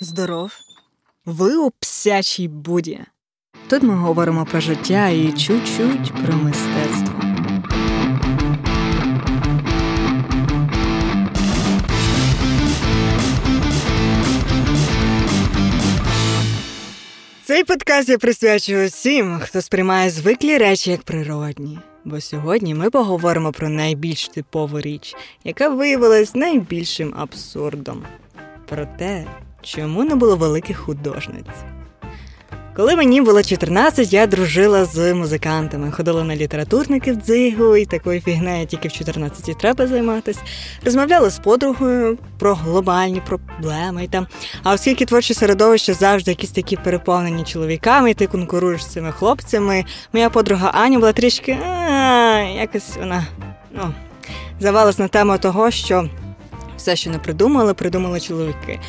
Здоров. Ви у псячій буді. Тут ми говоримо про життя і чуть-чуть про мистецтво. Цей подкаст я присвячую всім, хто сприймає звиклі речі як природні. Бо сьогодні ми поговоримо про найбільш типову річ, яка виявилась найбільшим абсурдом. Про те, чому не було великих художниць. Коли мені було 14, я дружила з музикантами, ходила на літературники в дзигу і такою фігнею тільки в 14 треба займатися. Розмовляла з подругою про глобальні проблеми. І там. А оскільки творче середовище завжди якісь такі переповнені чоловіками, і ти конкуруєш з цими хлопцями, моя подруга Аня була трішки якось вона ну, завалась на тему того, що все, що не придумали, придумали чоловіки.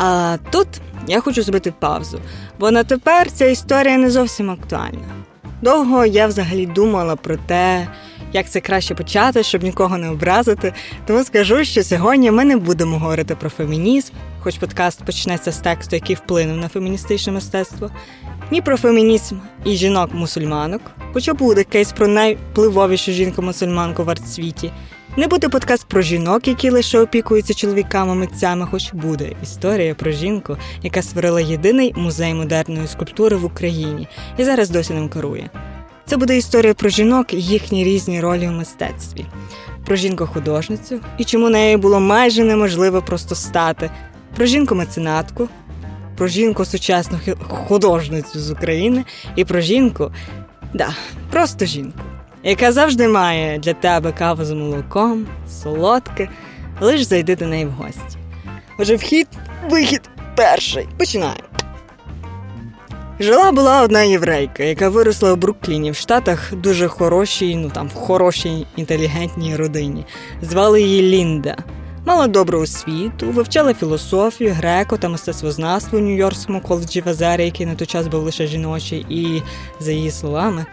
А тут я хочу зробити паузу, бо на тепер ця історія не зовсім актуальна. Довго я взагалі думала про те, як це краще почати, щоб нікого не образити. Тому скажу, що сьогодні ми не будемо говорити про фемінізм, хоч подкаст почнеться з тексту, який вплинув на феміністичне мистецтво, ні про фемінізм і жінок-мусульманок, хоча буде кейс про найвпливовішу жінку-мусульманку в артсвіті. Не буде подкаст про жінок, які лише опікуються чоловіками-митцями, хоч буде історія про жінку, яка створила єдиний музей модерної скульптури в Україні і зараз досі ним керує. Це буде історія про жінок і їхні різні ролі у мистецтві, про жінку-художницю і чому нею було майже неможливо просто стати, про жінку-меценатку, про жінку сучасну художницю з України і про жінку, да, просто жінку яка завжди має для тебе каву з молоком, солодке, лиш зайди до неї в гості. Отже, вхід, вихід перший. Починаємо. Жила була одна єврейка, яка виросла у Брукліні в Штатах дуже хорошій, ну там хорошій інтелігентній родині. Звали її Лінда. Мала добру освіту, вивчала філософію, греко та мистецтвознавство у Нью-Йоркському коледжі Вазарі, який на той час був лише жіночий, і, за її словами,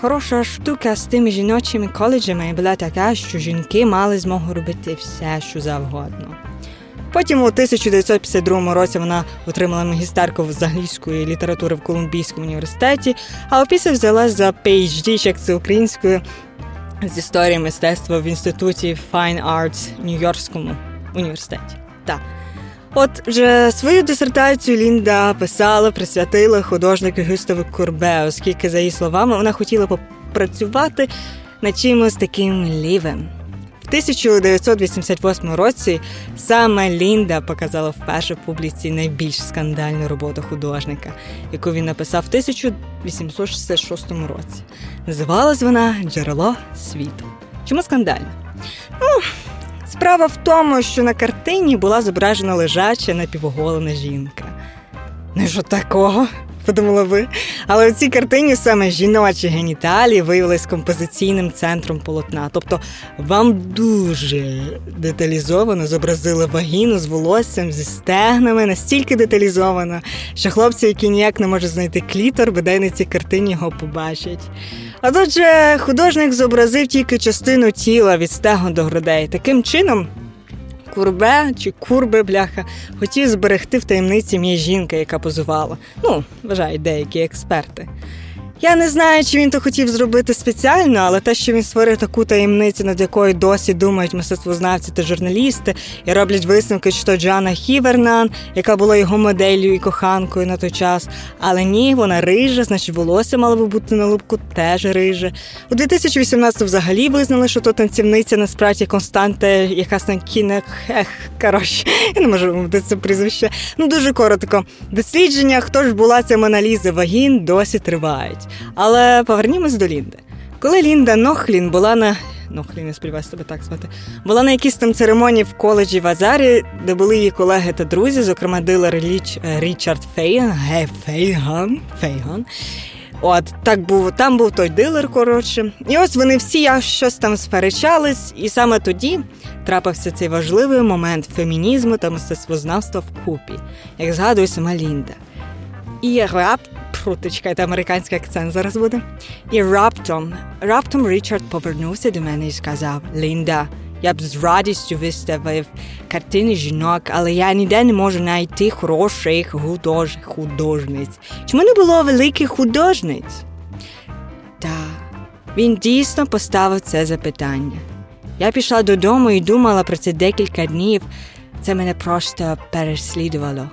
Хороша штука з тими жіночими коледжами була така, що жінки мали змогу робити все, що завгодно. Потім у 1952 році вона отримала магістерку з англійської літератури в Колумбійському університеті, а опісля взяла за PhD, як це українською, з історії мистецтва в інституті Fine Arts Нью-Йоркському університеті. Так. От вже свою дисертацію Лінда писала, присвятила художнику Гюставу Курбе, оскільки, за її словами, вона хотіла попрацювати над чимось таким лівим. В 1988 році саме Лінда показала вперше в публіці найбільш скандальну роботу художника, яку він написав в 1866 році. Називалась вона Джерело світу. Чому скандальна? Ну, Справа в тому, що на картині була зображена лежача напівоголена жінка. Не що такого? Подумала ви. Але в цій картині саме жіночі геніталії виявились композиційним центром полотна. Тобто вам дуже деталізовано зобразили вагіну з волоссям, зі стегнами, настільки деталізовано, що хлопці, які ніяк не можуть знайти клітор, бодай на цій картині його побачать. А тут же художник зобразив тільки частину тіла від стегон до грудей. Таким чином. Курбе чи курби бляха, хотів зберегти в таємниці мій жінка, яка позувала. Ну, вважають деякі експерти. Я не знаю, чи він то хотів зробити спеціально, але те, що він створив таку таємницю, над якою досі думають мистецтвознавці та журналісти, і роблять висновки, що Джана Хівернан, яка була його моделлю і коханкою на той час. Але ні, вона рижа, значить волосся мало би бути на лубку теж риже. У 2018 взагалі визнали, що то танцівниця насправді Константе, якась на кінек. Ех, коротше, я не можу це прізвище. Ну дуже коротко. Дослідження, хто ж була ця Моналіза вагін, досі тривають. Але повернімось до Лінди. Коли Лінда Нохлін була на Нохлін, я сподіваюся тебе так звати, була на якійсь там церемонії в коледжі в Азарі, де були її колеги та друзі, зокрема дилер Річ, е, Річард Фейган, Фейган, Фейган. От так був там був той дилер, коротше. І ось вони всі щось там сперечались, і саме тоді трапився цей важливий момент фемінізму та мистецтвознавства вкупі, як згадує сама Лінда. І раптом Фу, чекайте, американський акцент зараз буде. І раптом, раптом Річард повернувся до мене і сказав: Лінда, Я б з радістю виставив картини жінок, але я ніде не можу знайти хороших худож... художниць. Чому не було великих художниць? Та він дійсно поставив це запитання. Я пішла додому і думала про це декілька днів. Це мене просто переслідувало.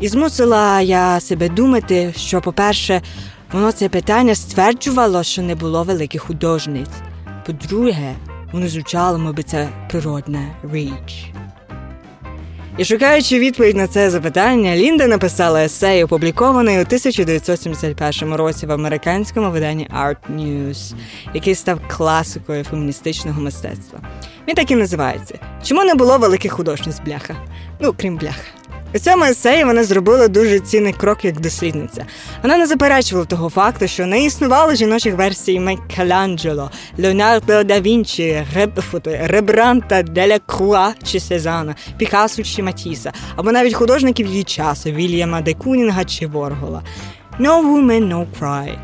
І змусила я себе думати, що, по-перше, воно це питання стверджувало, що не було великих художниць. По-друге, воно звучало, мовби це природна річ. І шукаючи відповідь на це запитання, Лінда написала есей, опублікований у 1971 році в американському виданні Art News, який став класикою феміністичного мистецтва. Він так і називається Чому не було великих художниць бляха? Ну, крім бляха. У цьому есеї вона зробила дуже цінний крок як дослідниця. Вона не заперечувала того факту, що не існувало жіночих версій Майкеланджело, Леонардо да Вінчі, Реб, Ребранта, Деля Круа чи Сезана, Пікасу чи Матіса, або навіть художників її часу Вільяма де Кунінга чи Воргола. No woman, no cry.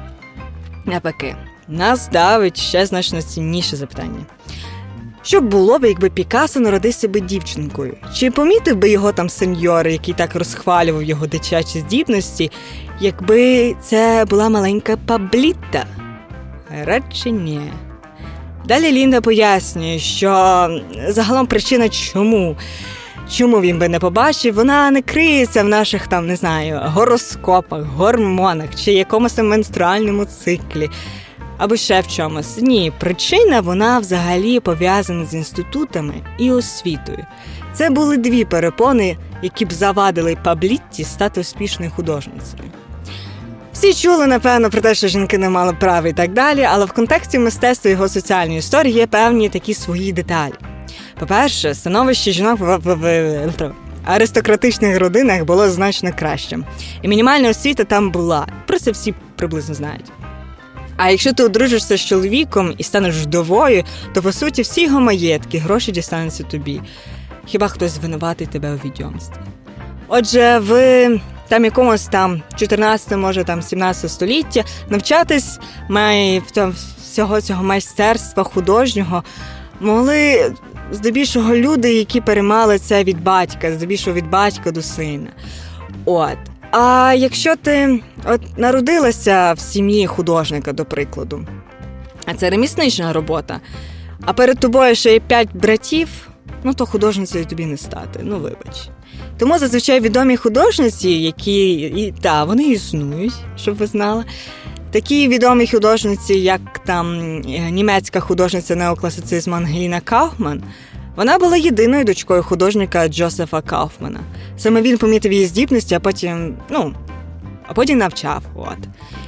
Навпаки, нас давить ще значно цінніше запитання. Що б було б, якби Пікассо народився би дівчинкою? Чи помітив би його там сеньор, який так розхвалював його дитячі здібності, якби це була маленька Пабліта? Радше ні. Далі Лінда пояснює, що загалом причина чому. Чому він би не побачив, вона не криється в наших там, не знаю, гороскопах, гормонах чи якомусь менструальному циклі або ще в чомусь. Ні, причина вона взагалі пов'язана з інститутами і освітою. Це були дві перепони, які б завадили Паблітті стати успішною художницею. Всі чули, напевно, про те, що жінки не мали права і так далі, але в контексті мистецтва його соціальної історії є певні такі свої деталі. По-перше, становище жінок в аристократичних родинах було значно кращим, і мінімальна освіта там була. Про це всі приблизно знають. А якщо ти одружишся з чоловіком і станеш вдовою, то по суті всі його маєтки, гроші дістануться тобі. Хіба хтось звинуватий тебе у відьомстві? Отже, в там якомусь там 14, може там 17 століття навчатись має в всього цього майстерства художнього могли здебільшого люди, які переймали це від батька, здебільшого від батька до сина. От. А якщо ти от народилася в сім'ї художника, до прикладу, а це реміснична робота, а перед тобою ще є п'ять братів, ну то художницею тобі не стати, ну вибач. Тому зазвичай відомі художниці, які і та вони існують, щоб ви знали. Такі відомі художниці, як там е, німецька художниця неокласицизму Ангеліна Кауфман, вона була єдиною дочкою художника Джозефа Кауфмана. Саме він помітив її здібності, а потім, ну, а потім навчав. От.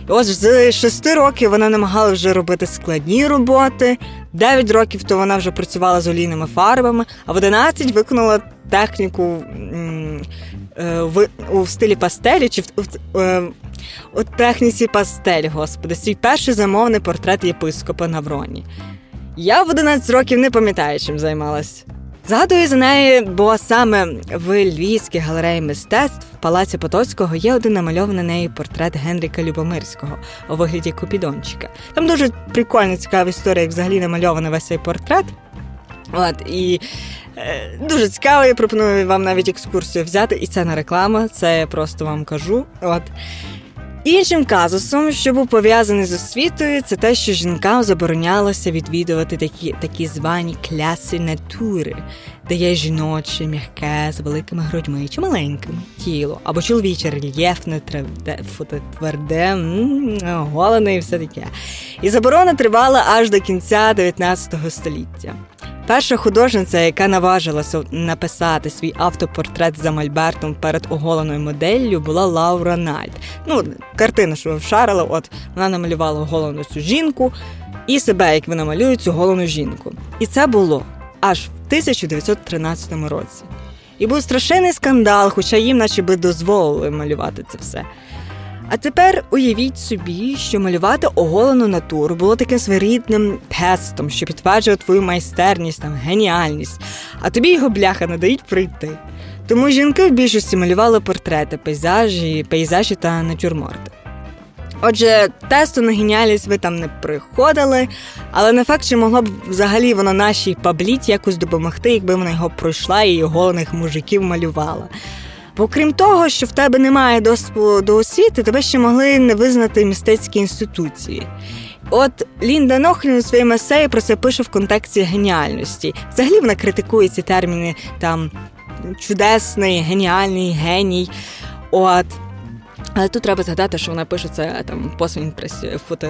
І ось з шести років вона намагалася вже робити складні роботи. Дев'ять років то вона вже працювала з олійними фарбами, а в одинадцять виконала техніку е, в, у стилі пастелі чи в, в, е, у техніці пастель, господи, свій перший замовний портрет єпископа Навроні. Я в 11 років не пам'ятаю, чим займалась. Згадую за неї, бо саме в Львівській галереї мистецтв в Палаці Потоцького є один намальований неї портрет Генріка Любомирського у вигляді Купідончика. Там дуже прикольна, цікава історія, як взагалі намальований весь цей портрет. От, І е, дуже цікаво, я пропоную вам навіть екскурсію взяти. І це не реклама, це я просто вам кажу. От. Іншим казусом, що був пов'язаний з освітою, це те, що жінкам заборонялося відвідувати такі такі звані кляси натури, де є жіноче, м'яке, з великими грудьми чи маленькими тіло, або чоловіче рельєфне, тверде, голене і все таке. І заборона тривала аж до кінця 19 століття. Перша художниця, яка наважилася написати свій автопортрет за мольбертом перед оголеною моделлю, була Лаура Найт. Ну, картина, що ви вшарили, от вона намалювала оголену цю жінку і себе, як вона малює цю голену жінку. І це було аж в 1913 році. І був страшенний скандал, хоча їм, наче би, дозволили малювати це все. А тепер уявіть собі, що малювати оголену натуру було таким своєрідним тестом, що підтверджує твою майстерність, там, геніальність, а тобі його бляха не дають прийти. Тому жінки в більшості малювали портрети, пейзажі, пейзажі та натюрморти. Отже, тесту на геніальність ви там не приходили, але не факт, чи могло б взагалі воно нашій пабліті якось допомогти, якби вона його пройшла і голених мужиків малювала. Бо крім того, що в тебе немає доступу до освіти, тебе ще могли не визнати мистецькі інституції. От Лінда Нохлін у своєму есеї про це пише в контексті геніальності. Взагалі вона критикує ці терміни там чудесний, геніальний, геній. От. Але тут треба згадати, що вона пише це там постімпресі фото.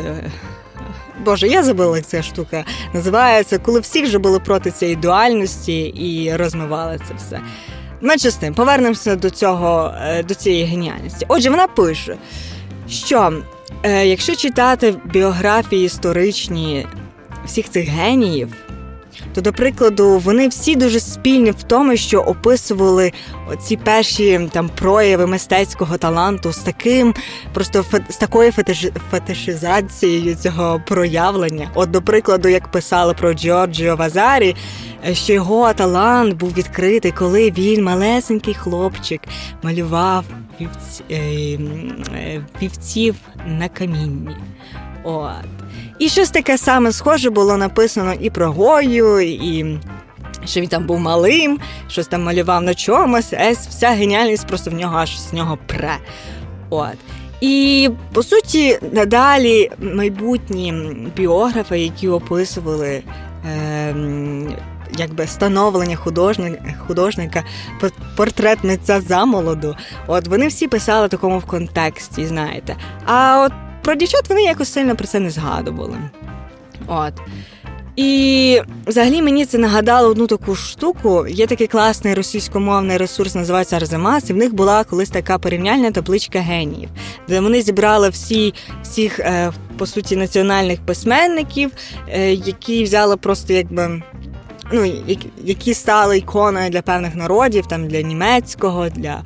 Боже, я забула, як ця штука називається, коли всі вже були проти цієї дуальності і розмивали це все. Менше з тим, повернемося до цього, е, до цієї геніальності. Отже, вона пише, що е, якщо читати біографії історичні всіх цих геніїв, то, до прикладу, вони всі дуже спільні в тому, що описували ці перші там прояви мистецького таланту з таким, просто з такою фетиш... фетишизацією цього проявлення. От, до прикладу, як писали про Джорджіо Вазарі, що його талант був відкритий, коли він, малесенький хлопчик, малював. Е, е, вівців на камінні. От. І щось таке саме схоже було написано і про Гою, і що він там був малим, щось там малював на чомусь, ес вся геніальність просто в нього аж з нього пре. От. І по суті, надалі майбутні біографи, які описували. Е, Якби становлення художника, художника, портрет митця замолоду, от вони всі писали такому в контексті, знаєте. А от про дівчат вони якось сильно про це не згадували. От. І взагалі мені це нагадало одну таку штуку. Є такий класний російськомовний ресурс, називається Арзамас, і в них була колись така порівняльна табличка геніїв, де вони зібрали всі всіх, е, по суті, національних письменників, е, які взяли просто якби. Ну, які стали іконою для певних народів, там для німецького, для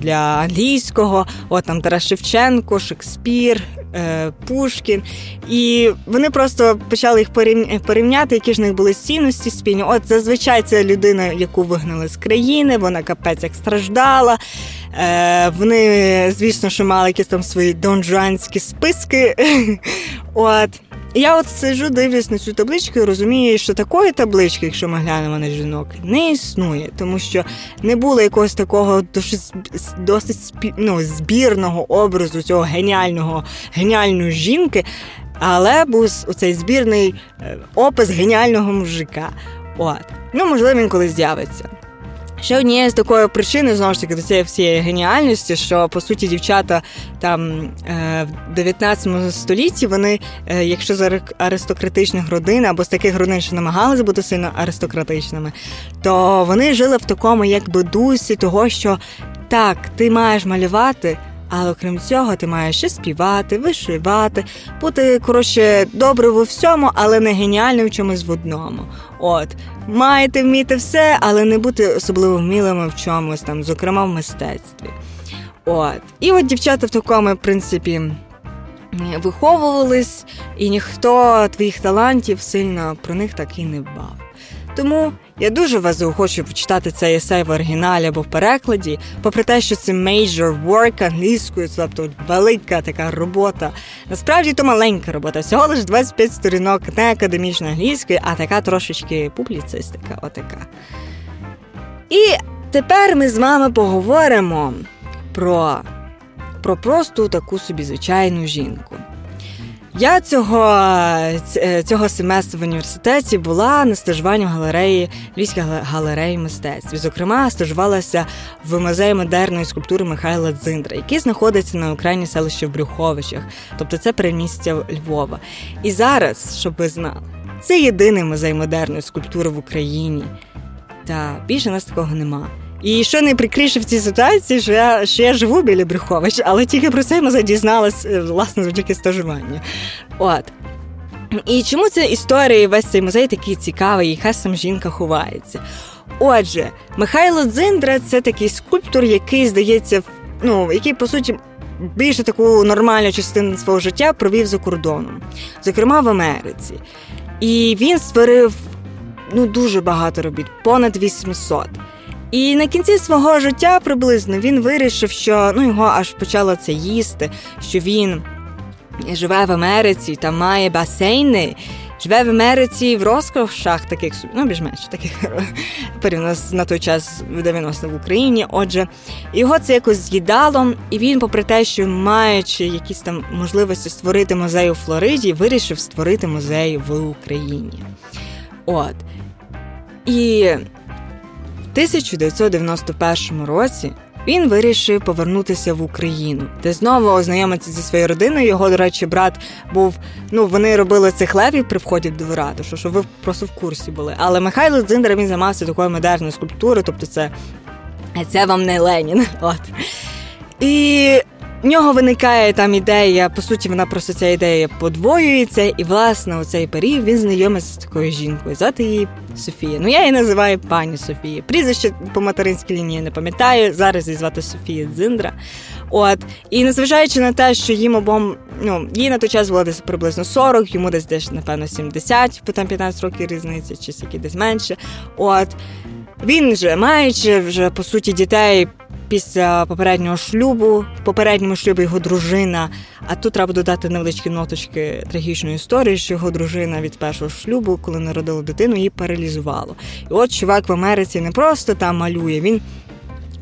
для англійського, от там Тарас Шевченко, Шекспір, е, Пушкін. І вони просто почали їх порівняти, які ж них були цінності спільні. От зазвичай це людина, яку вигнали з країни, вона капець як страждала. Е, вони, звісно, що мали якісь там свої донжуанські списки. От. Я от сижу, дивлюсь на цю табличку і розумію, що такої таблички, якщо ми глянемо на жінок, не існує, тому що не було якогось такого досить ну, збірного образу цього геніального геніальної жінки, але був оцей збірний е, опис геніального мужика. От. Ну, можливо, він колись з'явиться. Ще однією з такої причини, знову ж таки, до цієї всієї геніальності, що по суті дівчата там е, в 19 столітті вони, е, якщо з аристократичних родин або з таких родин, що намагалися бути сильно аристократичними, то вони жили в такому якби дусі того, що так, ти маєш малювати. Але окрім цього, ти маєш ще співати, вишивати, бути коротше добре у всьому, але не геніальним в чомусь в одному. От маєте вміти все, але не бути особливо вмілими в чомусь там, зокрема в мистецтві. От. І от дівчата в такому, в принципі, виховувались, і ніхто твоїх талантів сильно про них так і не бав. Тому я дуже вас заохочую почитати цей есей в оригіналі або в перекладі, попри те, що це major work англійською, тобто велика така робота. Насправді то маленька робота, всього лише 25 сторінок, не академічна англійської, а така трошечки публіцистика. Отака. І тепер ми з вами поговоримо про, про просту таку собі звичайну жінку. Я цього е, цього семестру в університеті була на стажуванні в галереї Львівської галереї мистецтв. Зокрема, стажувалася в музеї модерної скульптури Михайла Дзиндра, який знаходиться на окраїні селища в Брюховичах, тобто це перемістя Львова. І зараз, щоб ви знали, це єдиний музей модерної скульптури в Україні. Та більше нас такого нема. І що найприкріше в цій ситуації, що я що я живу біля Брюхович, але тільки про це я дізналась, е, власне, завдяки стажуванню. От. І чому ця історія і весь цей музей такий цікавий, і хай сам жінка ховається? Отже, Михайло Дзиндра це такий скульптор, який, здається, ну, який, по суті, більше таку нормальну частину свого життя провів за кордоном, зокрема в Америці. І він створив ну, дуже багато робіт, понад 800. І на кінці свого життя приблизно він вирішив, що ну його аж почало це їсти, що він живе в Америці та має басейни. Живе в Америці в розкошах таких ну більш-менш таких порівняно на той час в 90 в Україні. Отже, його це якось з'їдало, і він, попри те, що маючи якісь там можливості створити музей у Флориді, вирішив створити музей в Україні. От. І 1991 році він вирішив повернутися в Україну, де знову ознайомиться зі своєю родиною. Його, до речі, брат був. Ну, вони робили цих левів при вході до що, що ви просто в курсі були. Але Михайло Дзиндер він займався такою модерною скульптурою, тобто це це вам не Ленін. От. І в нього виникає там ідея, по суті, вона просто ця ідея подвоюється, і, власне, у цей період він знайомиться з такою жінкою. Звати її Софія. Ну, я її називаю пані Софія. Прізвище по материнській лінії не пам'ятаю. Зараз її звати Софія Дзиндра. От. І незважаючи на те, що їм обом, ну, їй на той час було десь приблизно 40, йому десь десь, напевно, 70, бо там 15 років різниця, чи скільки десь менше. От. Він же, маючи вже по суті дітей після попереднього шлюбу, в попередньому шлюбі його дружина. А тут треба додати невеличкі ноточки трагічної історії, що його дружина від першого шлюбу, коли народила дитину, її паралізувало. І от чувак в Америці не просто там малює, він.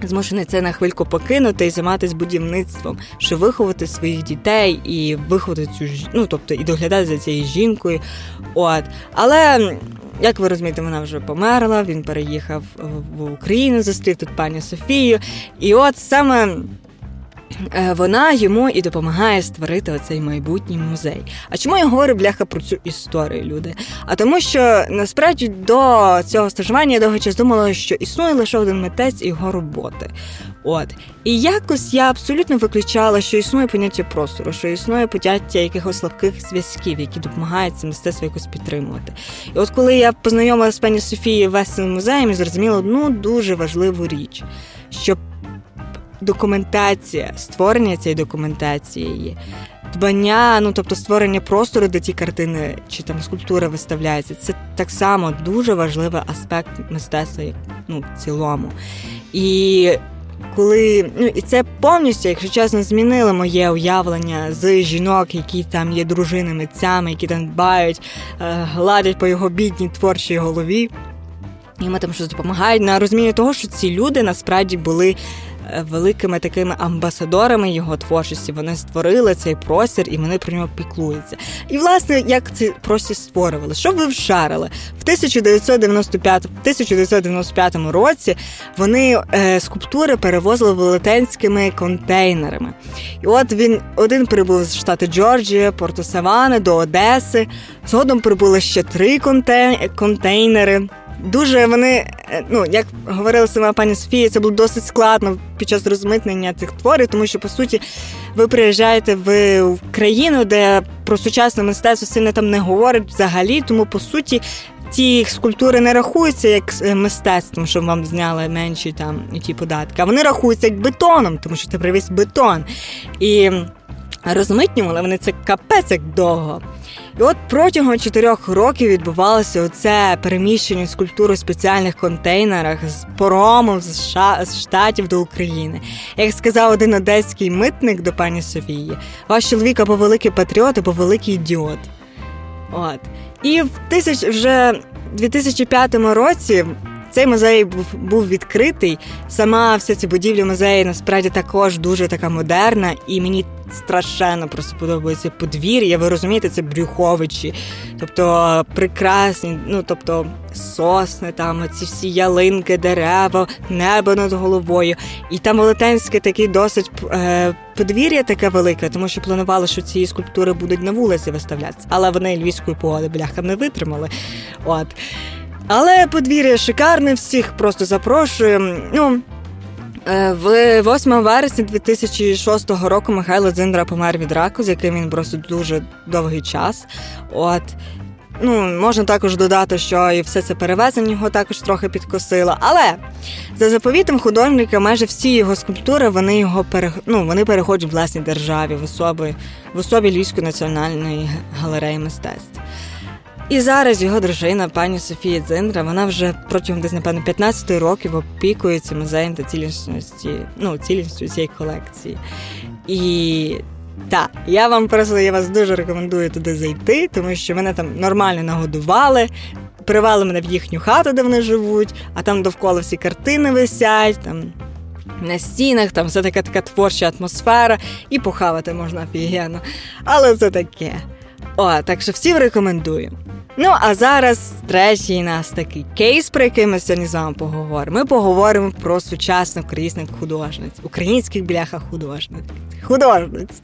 Змушений це на хвильку покинути і займатися будівництвом, щоб виховати своїх дітей і виховати цю ну, тобто і доглядати за цією жінкою. От. Але як ви розумієте, вона вже померла. Він переїхав в Україну, зустрів тут пані Софію. І от саме. Е, вона йому і допомагає створити оцей майбутній музей. А чому я говорю бляха про цю історію, люди? А тому, що насправді до цього стажування я довго час думала, що існує лише один митець і його роботи. От і якось я абсолютно виключала, що існує поняття простору, що існує поняття якихось слабких зв'язків, які допомагають це мистецтво якось підтримувати. І от коли я познайомилася з пані Софією Веселим музеєм, я зрозуміла одну дуже важливу річ, що документація, створення цієї документації, дбання, ну тобто створення простору, де ті картини чи там скульптури виставляються, це так само дуже важливий аспект мистецтва ну, в цілому. І коли ну і це повністю, якщо чесно, змінило моє уявлення з жінок, які там є дружинами митцями, які там дбають, е, гладять по його бідній творчій голові. Ми там щось допомагають на розуміння того, що ці люди насправді були великими такими амбасадорами його творчості. Вони створили цей простір і вони про нього піклуються. І, власне, як ці простір створювали? Що ви вшарили? В 1995 в 1995 році вони е, скульптури перевозили велетенськими контейнерами. І от він один прибув з штату Джорджія, Порту Савани до Одеси. Згодом прибули ще три контейнери. Дуже вони, е, ну як говорила сама пані Софія, це було досить складно під час розмитнення цих творів, тому що по суті ви приїжджаєте в країну, де про сучасне мистецтво сильно там не говорять взагалі, тому по суті. Ті скульптури не рахуються як е, мистецтвом, щоб вам зняли менші там ті податки. А вони рахуються як бетоном, тому що ти привіз бетон. І розмитнювали вони це капець як довго. І от протягом чотирьох років відбувалося оце переміщення скульптури у спеціальних контейнерах з поромом з штатів до України. Як сказав один одеський митник до пані Софії, ваш чоловік або великий патріот, або великий ідіот. От. І в тисяч вже 2005 році цей музей був був відкритий. Сама вся ця будівля музею насправді також дуже така модерна, і мені страшенно просто подобається подвір'я. Ви розумієте, це брюховичі, тобто прекрасні, ну тобто сосни, там ці всі ялинки, дерева, небо над головою. І там велетенське такий досить е, подвір'я таке велике, тому що планували, що ці скульптури будуть на вулиці виставлятися, але вони львівської погоди бляха не витримали. От. Але подвір'я шикарне, всіх просто запрошуємо. Ну, е, в 8 вересня 2006 року Михайло Дзиндра помер від раку, з яким він просто дуже довгий час. От. Ну, Можна також додати, що і все це перевезення його також трохи підкосило. Але за заповітом художника, майже всі його скульптури вони його пере... ну, вони переходять в власній державі в особі в особі Львівської національної галереї мистецтв. І зараз його дружина, пані Софія Дзиндра, вона вже протягом десь, напевно, 15 років опікується музеєм та цілісності, ну, цілісністю цієї колекції. І так, я вам просто я вас дуже рекомендую туди зайти, тому що мене там нормально нагодували. Привели мене в їхню хату, де вони живуть, а там довкола всі картини висять, там на стінах, там все така така творча атмосфера, і похавати можна офігенно. Але це таке. О, так що всім рекомендую. Ну, а зараз третій нас такий кейс, про який ми сьогодні з вами поговоримо. Ми поговоримо про сучасних українських художниць, українських бляха художниць. Художниць.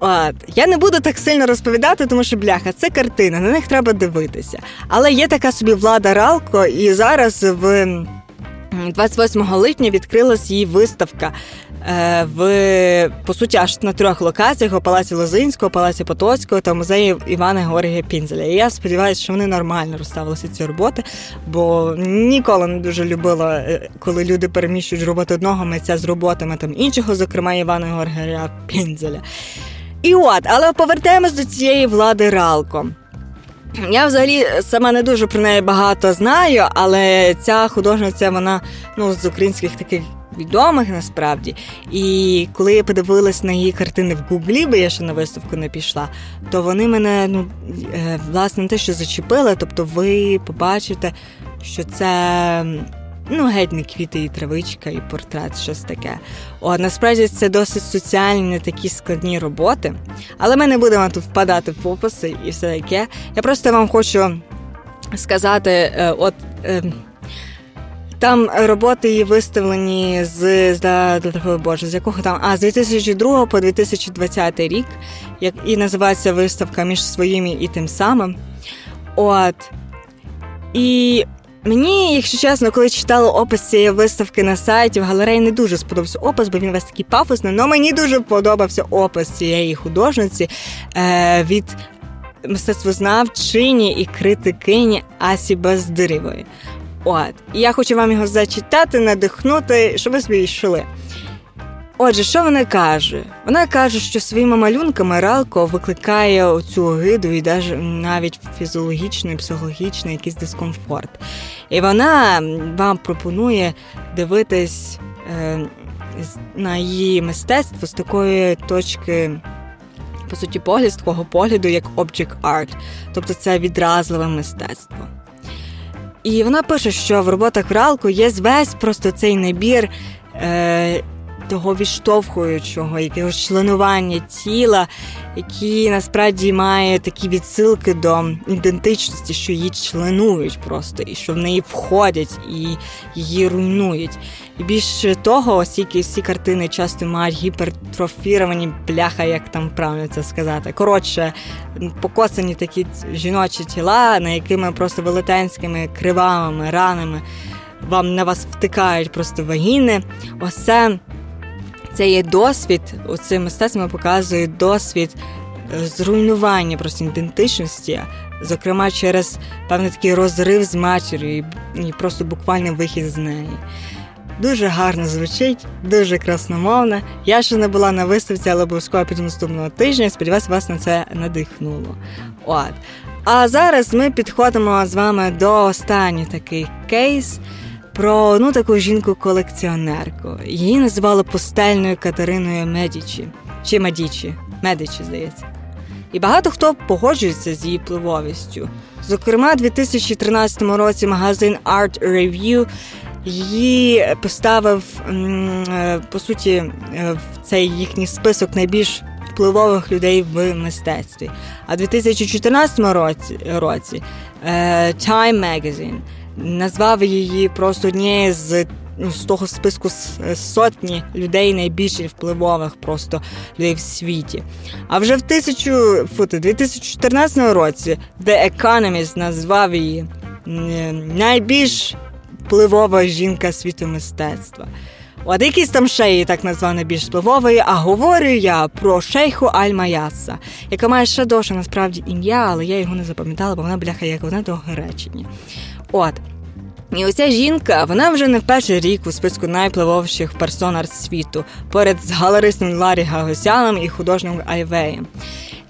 От. Я не буду так сильно розповідати, тому що бляха це картина, на них треба дивитися. Але є така собі влада Ралко, і зараз в 28 липня відкрилась її виставка в по суті аж на трьох локаціях у Палаці Лозинського, Палаці Потоцького та музеї Івана Георгія Пінзеля. І я сподіваюся, що вони нормально розставилися ці роботи, бо ніколи не дуже любила, е, коли люди переміщують роботи одного митця з роботами там іншого, зокрема Івана Георгія Пінзеля. І от, але повертаємось до цієї влади Ралко. Я взагалі сама не дуже про неї багато знаю, але ця художниця, вона ну, з українських таких відомих насправді. І коли я подивилась на її картини в Гуглі, бо я ще на виставку не пішла, то вони мене ну, е, власне не те, що зачепили, тобто ви побачите, що це. Ну, геть не квіти і травичка, і портрет, щось таке. О, насправді це досить соціальні, такі складні роботи. Але ми не будемо тут впадати в описи і все таке. Я просто вам хочу сказати: е, от е, там роботи її виставлені з з, Боже, з якого там, а з 2002 по 2020 рік, як і називається виставка між своїми і тим самим. От. І Мені, якщо чесно, коли читала опис цієї виставки на сайті в галереї, не дуже сподобався опис, бо він весь такий пафосний, але мені дуже подобався опис цієї художниці е, від мистецтвознавчині і критикині Асі Бездирівої. От, я хочу вам його зачитати, надихнути, щоб ви собі йшли. Отже, що вона каже? Вона каже, що своїми малюнками Ралко викликає оцю огиду і навіть фізіологічний, психологічний якийсь дискомфорт. І вона вам пропонує дивитись е, на її мистецтво з такої точки, по суті, погляд, такого погляду, як object art, тобто це відразливе мистецтво. І вона пише, що в роботах Ралко є весь просто цей набір. Е, того відштовхуючого, якогось членування тіла, які насправді має такі відсилки до ідентичності, що її членують просто, і що в неї входять і її руйнують. І більше того, оскільки всі картини часто мають гіпертрофіровані бляха, як там правильно це сказати. Коротше, покосані такі жіночі тіла, на якими просто велетенськими кривавими ранами. Вам на вас втикають просто вагіни. Ось це це є досвід, оце мистецтво показує досвід е, зруйнування просто ідентичності, зокрема через певний такий розрив з матір'ю і просто буквальний вихід з неї. Дуже гарно звучить, дуже красномовно. Я ще не була на виставці, але обов'язково під наступного тижня. Сподіваюся, вас на це надихнуло. От. А зараз ми підходимо з вами до останнього такий кейс про одну таку жінку-колекціонерку. Її називали постельною Катериною Медічі чи Медічі, Медичі, здається. І багато хто погоджується з її впливовістю. Зокрема, у 2013 році магазин Art Review її поставив е, по суті е, в цей їхній список найбільш впливових людей в мистецтві. А у 2014 році році е, Time Magazine назвав її просто однією з ну, з того списку сотні людей найбільш впливових просто людей в світі. А вже в тисячу, фу, 2014 році The Economist назвав її найбільш впливова жінка світу мистецтва. От якийсь там ще її так назвав найбільш впливовою, а говорю я про шейху Аль-Маяса, яка має ще довше насправді ім'я, але я його не запам'ятала, бо вона бляха як вона до Гречені. От. І оця жінка, вона вже не в перший рік у списку найпливовіших персон світу, поряд з галеристом Ларі Гагосяном і художником Айвеєм.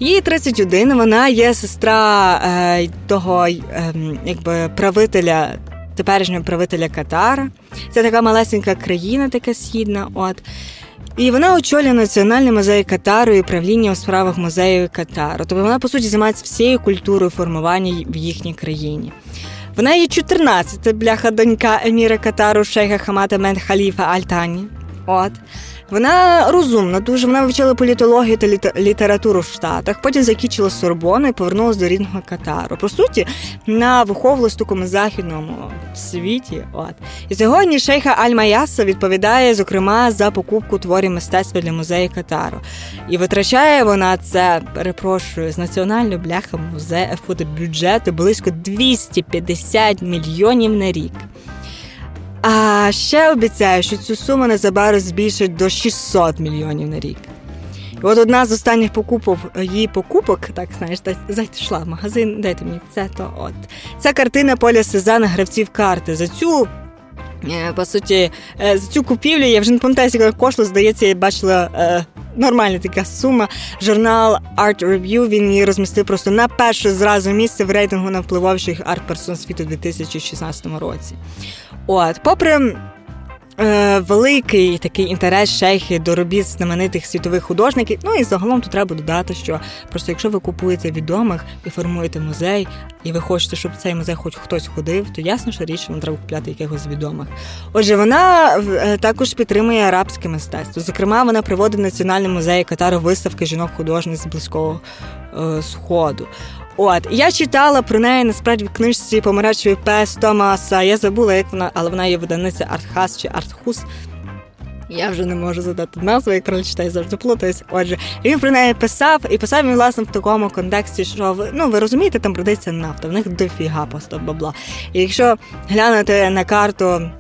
Їй 31, вона є сестра е, того е, якби правителя, теперішнього правителя Катара. Це така малесенька країна, така східна. От. І вона очолює Національний музей Катару і правління у справах музею Катару. Тобто вона, по суті, займається всією культурою формування в їхній країні. Вона є 14 бляха донька Еміра Катару, шейха Хамата Мен Халіфа Альтані. От. Вона розумна, дуже вона вивчила політологію та літературу в Штатах, потім закінчила Сорбону і повернулася до рідного Катару. По суті, на виховувалась в такому західному світі. От і сьогодні шейха Аль-Маяса відповідає, зокрема, за покупку творів мистецтва для музею Катару. І витрачає вона це, перепрошую, з національного бляха музею бюджету близько 250 мільйонів на рік. А ще обіцяю, що цю суму незабаром збільшить до 600 мільйонів на рік. І от одна з останніх покупок її покупок, так знаєш, зайшла в магазин, дайте мені це, то от. Це картина Поля Сезана гравців карти. За цю. Е, по суті, е, за цю купівлю я вже не пам'ятаю, яка кошту, здається, я бачила е, нормальна така сума. Журнал Art Review він її розмістив просто на перше зразу місце в рейтингу найвпливовіших арт-персон світу у 2016 році. От, попри е, великий такий інтерес шейхи до робіт знаменитих світових художників, ну і загалом тут треба додати, що просто якщо ви купуєте відомих і формуєте музей, і ви хочете, щоб цей музей хоч хтось ходив, то ясно, що річ вам треба купляти якихось відомих. Отже, вона е, також підтримує арабське мистецтво. Зокрема, вона приводить Національний музей Катару виставки жінок-художниць з близького е, сходу. От я читала про неї насправді в книжці Помаранчевий пес Томаса. Я забула, як вона, але вона є виданиця Артхас чи Артхус. Я вже не можу задати назву, як прочитаю, завжди плутаюсь. Отже, він про неї писав і писав він, власне, в такому контексті, що ви ну ви розумієте, там продається нафта, в них дофіга просто бабла. І якщо глянути на карту,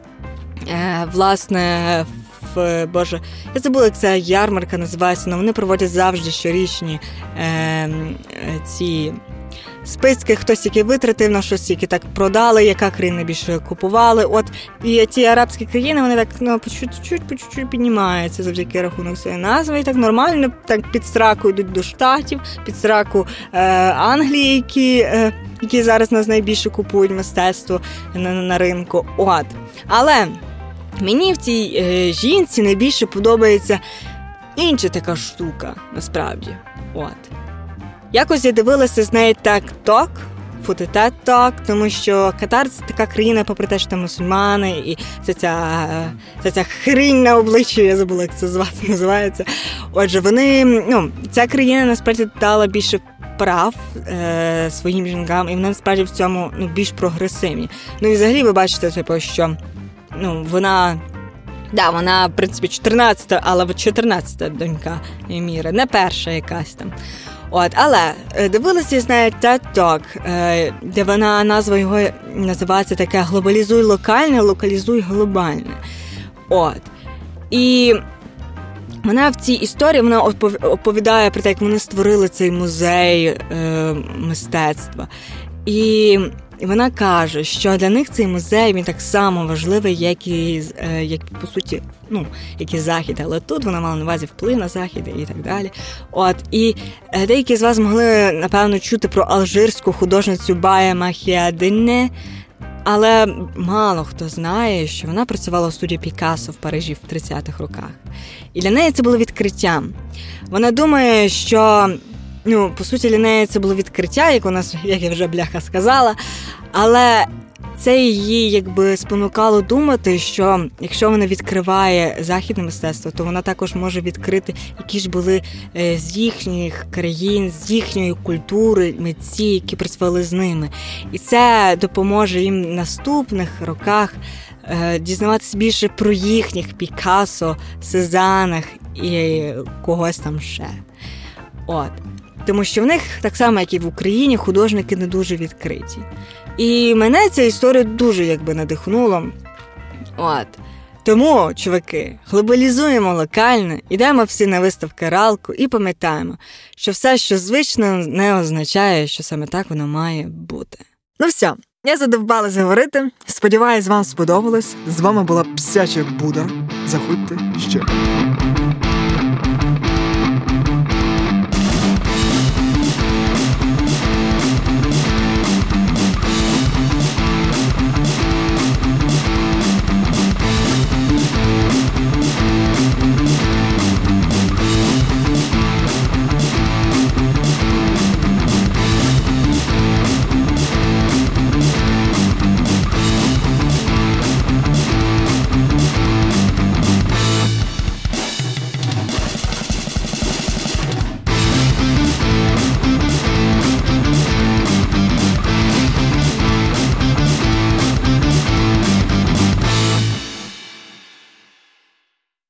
е, власне, в Боже, я забула, як ця ярмарка називається, але вони проводять завжди щорічні е, ці списки, хтось який витратив на щось, які так продали, яка країна більше купували. От і ті арабські країни вони так ну, по чуть-чуть, по чуть-чуть піднімаються завдяки рахунок своєї назви. І так нормально так під сраку йдуть до штатів, під сраку е, Англії, які. Е, які зараз нас найбільше купують мистецтво на, на ринку. От. Але мені в цій е, жінці найбільше подобається інша така штука, насправді. От. Якось я дивилася з нею так-ток, футитет-ток, тому що Катар це така країна, попри те, що там мусульмани, і це ця це ця хрінь на обличчі, я забула, як це звати називається. Отже, вони ну, ця країна насправді дала більше. Прав е, своїм жінкам, і вони насправді в цьому ну, більш прогресивні. Ну і взагалі ви бачите, типу, що ну, вона да, вона, в принципі, 14-та, але 14-та донька Еміра, не перша якась там. От, Але е, дивилася, знаю, TED Talk, е, де вона назва його називається таке глобалізуй локальне, локалізуй глобальне. От. І вона в цій історії вона оповідає про те, як вони створили цей музей е, мистецтва. І і вона каже, що для них цей музей він так само важливий, як і е, як по суті, ну як і захід. Але тут вона мала на увазі вплив на захід і так далі. От і е, деякі з вас могли напевно чути про алжирську художницю Бая Махіадине. Але мало хто знає, що вона працювала у студії Пікассо в Парижі в 30-х роках. І для неї це було відкриттям. Вона думає, що ну, по суті, для неї це було відкриття, як вона як я вже бляха сказала. Але це її якби спонукало думати, що якщо вона відкриває західне мистецтво, то вона також може відкрити, які ж були е, з їхніх країн, з їхньої культури, митці, які працювали з ними. І це допоможе їм в наступних роках е, дізнаватися більше про їхніх Пікассо, Сезанах і когось там ще. От. Тому що в них, так само, як і в Україні, художники не дуже відкриті. І мене ця історія дуже якби надихнула. От. Тому, чуваки, глобалізуємо локально, йдемо всі на виставки ралку і пам'ятаємо, що все, що звично, не означає, що саме так воно має бути. Ну все, я задовбалася говорити. Сподіваюсь, вам сподобалось. З вами була Псяча Буда. Заходьте ще.